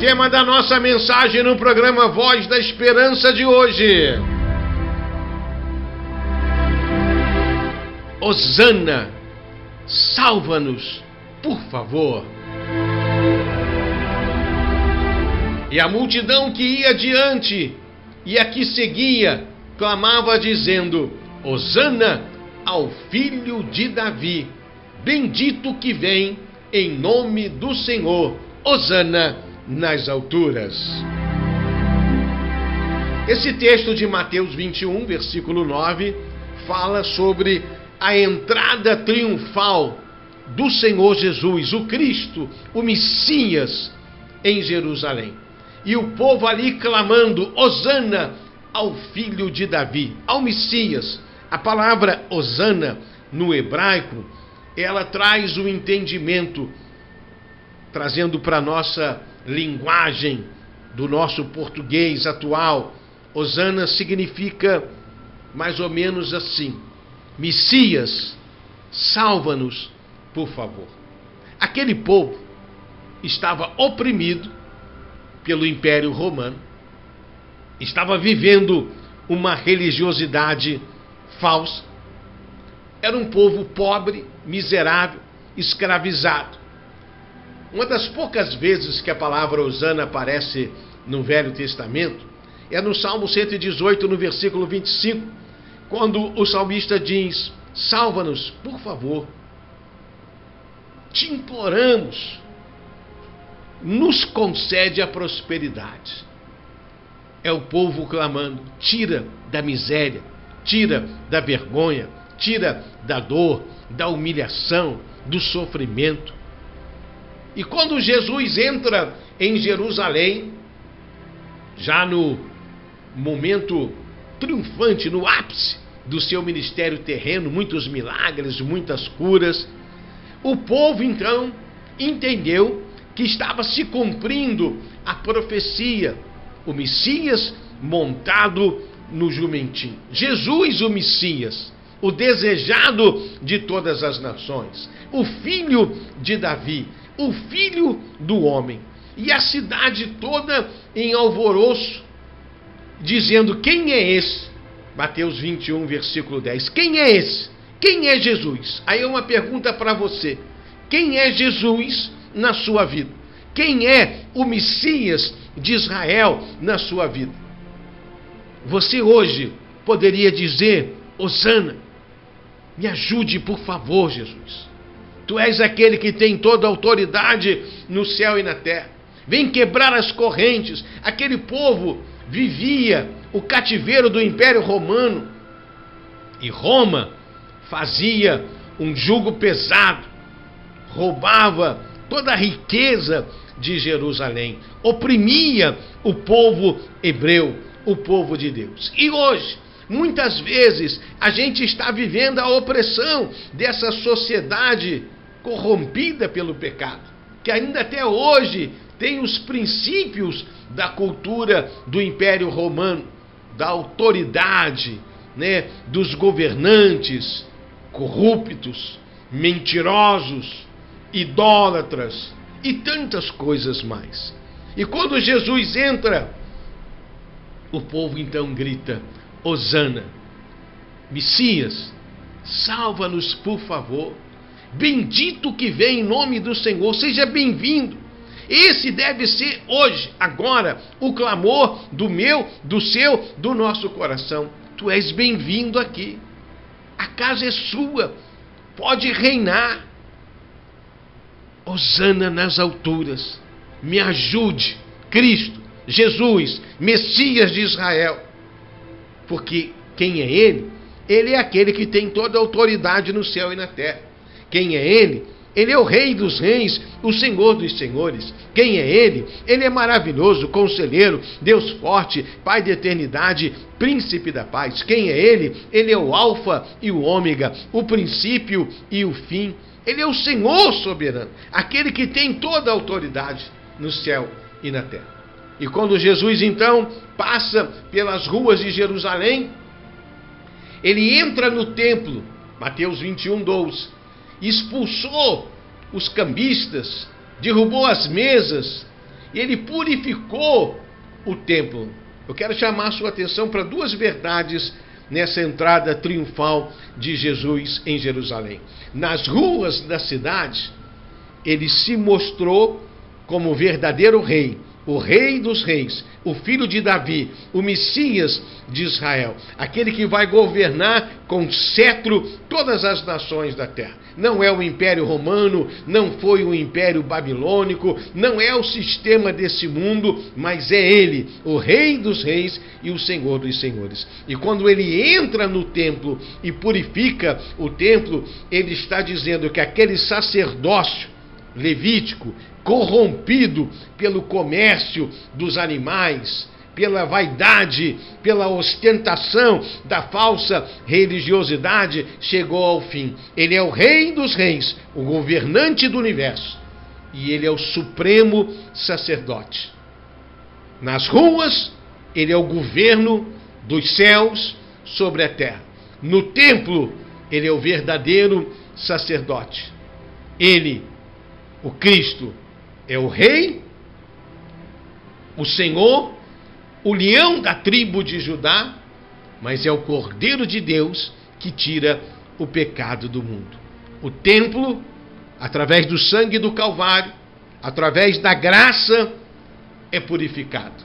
tema da nossa mensagem no programa Voz da Esperança de hoje. Osana, salva-nos, por favor. E a multidão que ia adiante e a que seguia clamava dizendo: Osana ao filho de Davi, bendito que vem em nome do Senhor, Osana nas alturas. Esse texto de Mateus 21, versículo 9, fala sobre a entrada triunfal do Senhor Jesus, o Cristo, o Messias, em Jerusalém. E o povo ali clamando: Osana ao filho de Davi, ao Messias. A palavra Osana no hebraico, ela traz o entendimento, trazendo para nossa linguagem do nosso português atual. Osana significa mais ou menos assim: Messias, salva-nos, por favor. Aquele povo estava oprimido pelo Império Romano, estava vivendo uma religiosidade falsa, era um povo pobre, miserável, escravizado. Uma das poucas vezes que a palavra Osana aparece no Velho Testamento é no Salmo 118, no versículo 25, quando o salmista diz: Salva-nos, por favor. Te imploramos, nos concede a prosperidade. É o povo clamando: tira da miséria, tira da vergonha, tira da dor, da humilhação, do sofrimento. E quando Jesus entra em Jerusalém, já no momento triunfante, no ápice do seu ministério terreno, muitos milagres, muitas curas, o povo então entendeu que estava se cumprindo a profecia, o Messias montado no jumentinho. Jesus, o Messias, o desejado de todas as nações, o filho de Davi, o filho do homem. E a cidade toda em alvoroço, dizendo: Quem é esse? Mateus 21, versículo 10. Quem é esse? Quem é Jesus? Aí é uma pergunta para você: Quem é Jesus na sua vida? Quem é o Messias de Israel na sua vida? Você hoje poderia dizer: Osana, me ajude, por favor, Jesus. Tu és aquele que tem toda a autoridade no céu e na terra. Vem quebrar as correntes. Aquele povo vivia o cativeiro do Império Romano. E Roma fazia um jugo pesado, roubava toda a riqueza de Jerusalém, oprimia o povo hebreu, o povo de Deus. E hoje, Muitas vezes a gente está vivendo a opressão dessa sociedade corrompida pelo pecado, que ainda até hoje tem os princípios da cultura do Império Romano, da autoridade, né, dos governantes corruptos, mentirosos, idólatras e tantas coisas mais. E quando Jesus entra, o povo então grita: Osana. Messias, salva-nos, por favor. Bendito que vem em nome do Senhor, seja bem-vindo. Esse deve ser hoje, agora, o clamor do meu, do seu, do nosso coração. Tu és bem-vindo aqui. A casa é sua, pode reinar. Osana nas alturas, me ajude, Cristo, Jesus, Messias de Israel porque quem é ele? Ele é aquele que tem toda a autoridade no céu e na terra. Quem é ele? Ele é o Rei dos Reis, o Senhor dos Senhores. Quem é Ele? Ele é maravilhoso, conselheiro, Deus forte, Pai de eternidade, Príncipe da paz. Quem é Ele? Ele é o Alfa e o Ômega, o princípio e o fim. Ele é o Senhor soberano, aquele que tem toda a autoridade no céu e na terra. E quando Jesus então passa pelas ruas de Jerusalém, ele entra no templo, Mateus 21, 12, expulsou os cambistas, derrubou as mesas ele purificou o templo. Eu quero chamar a sua atenção para duas verdades nessa entrada triunfal de Jesus em Jerusalém. Nas ruas da cidade, ele se mostrou como verdadeiro rei o Rei dos Reis, o Filho de Davi, o Messias de Israel, aquele que vai governar com cetro todas as nações da terra. Não é o Império Romano, não foi o Império Babilônico, não é o sistema desse mundo, mas é ele, o Rei dos Reis e o Senhor dos Senhores. E quando ele entra no templo e purifica o templo, ele está dizendo que aquele sacerdócio levítico corrompido pelo comércio dos animais, pela vaidade, pela ostentação da falsa religiosidade, chegou ao fim. Ele é o Rei dos Reis, o governante do universo, e ele é o supremo sacerdote. Nas ruas, ele é o governo dos céus sobre a terra. No templo, ele é o verdadeiro sacerdote. Ele, o Cristo, é o rei, o Senhor, o leão da tribo de Judá, mas é o Cordeiro de Deus que tira o pecado do mundo. O templo, através do sangue do Calvário, através da graça, é purificado.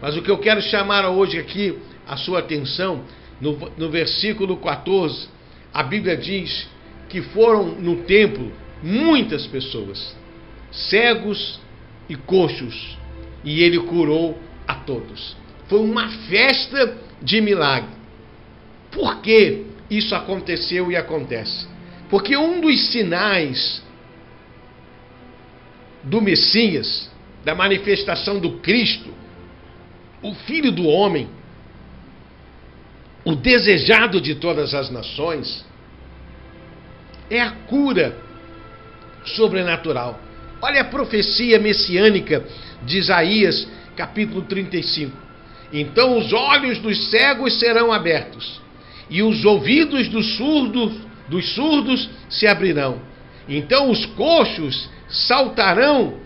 Mas o que eu quero chamar hoje aqui a sua atenção, no, no versículo 14, a Bíblia diz que foram no templo muitas pessoas cegos e coxos, e ele curou a todos. Foi uma festa de milagre. Por que isso aconteceu e acontece? Porque um dos sinais do Messias, da manifestação do Cristo, o Filho do Homem, o desejado de todas as nações, é a cura sobrenatural. Olha a profecia messiânica de Isaías, capítulo 35. Então os olhos dos cegos serão abertos, e os ouvidos dos surdos, dos surdos se abrirão. Então os coxos saltarão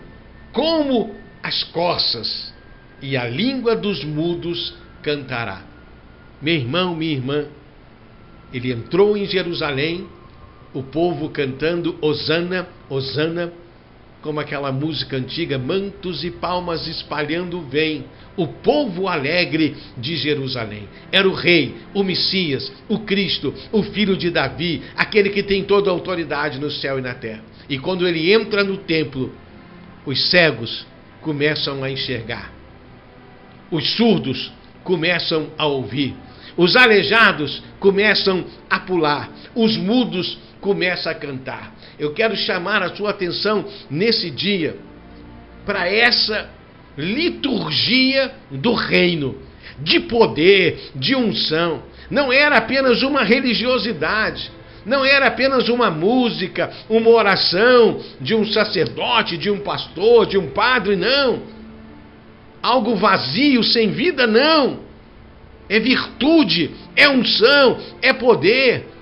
como as coças, e a língua dos mudos cantará. Meu irmão, minha irmã, ele entrou em Jerusalém, o povo cantando Osana, Osana, como aquela música antiga, mantos e palmas espalhando vem, o povo alegre de Jerusalém. Era o rei, o Messias, o Cristo, o filho de Davi, aquele que tem toda a autoridade no céu e na terra. E quando ele entra no templo, os cegos começam a enxergar, os surdos começam a ouvir, os aleijados começam a pular, os mudos começam a cantar. Eu quero chamar a sua atenção nesse dia para essa liturgia do reino, de poder, de unção. Não era apenas uma religiosidade, não era apenas uma música, uma oração de um sacerdote, de um pastor, de um padre, não. Algo vazio, sem vida, não. É virtude, é unção, é poder.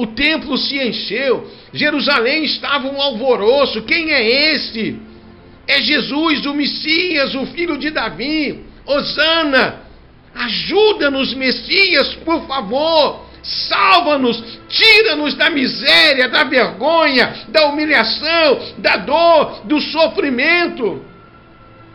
O templo se encheu, Jerusalém estava um alvoroço. Quem é este? É Jesus, o Messias, o filho de Davi. Osana, ajuda-nos, Messias, por favor. Salva-nos, tira-nos da miséria, da vergonha, da humilhação, da dor, do sofrimento.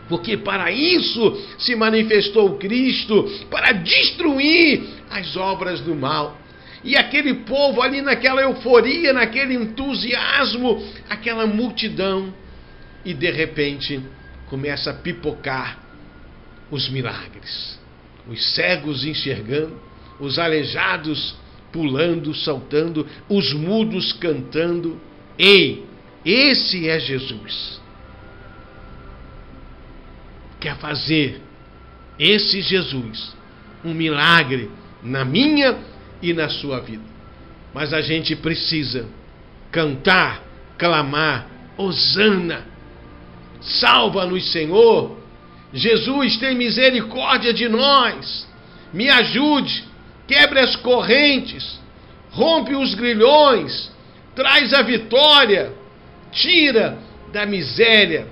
Porque para isso se manifestou Cristo para destruir as obras do mal. E aquele povo ali naquela euforia, naquele entusiasmo, aquela multidão, e de repente começa a pipocar os milagres. Os cegos enxergando, os aleijados pulando, saltando, os mudos cantando. Ei, esse é Jesus. Quer fazer esse Jesus um milagre na minha e na sua vida. Mas a gente precisa cantar, clamar, Hosana, salva-nos, Senhor. Jesus, tem misericórdia de nós. Me ajude, quebre as correntes, rompe os grilhões, traz a vitória, tira da miséria,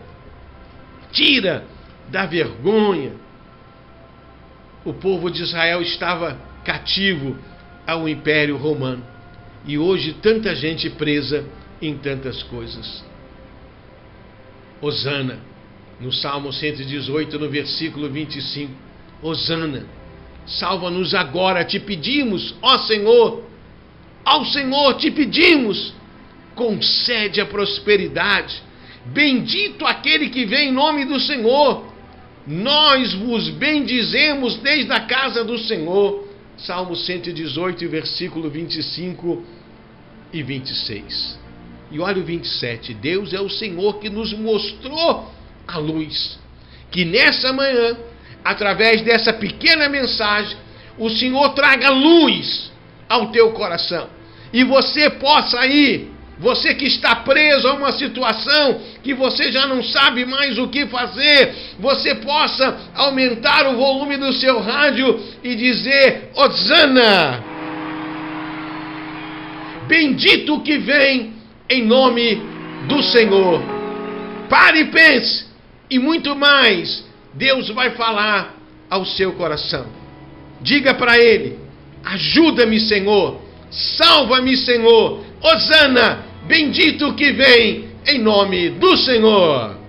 tira da vergonha. O povo de Israel estava cativo ao Império Romano e hoje tanta gente presa em tantas coisas. Osana, no Salmo 118, no versículo 25. Osana, salva-nos agora, te pedimos, ó Senhor, ao Senhor te pedimos, concede a prosperidade. Bendito aquele que vem em nome do Senhor. Nós vos bendizemos desde a casa do Senhor. Salmo 118, versículo 25 e 26. E olha o 27. Deus é o Senhor que nos mostrou a luz. Que nessa manhã, através dessa pequena mensagem, o Senhor traga luz ao teu coração. E você possa ir você que está preso a uma situação que você já não sabe mais o que fazer, você possa aumentar o volume do seu rádio e dizer: Osana, bendito que vem em nome do Senhor. Pare e pense, e muito mais, Deus vai falar ao seu coração. Diga para Ele: ajuda-me, Senhor, salva-me, Senhor Osana, bendito que vem em nome do Senhor.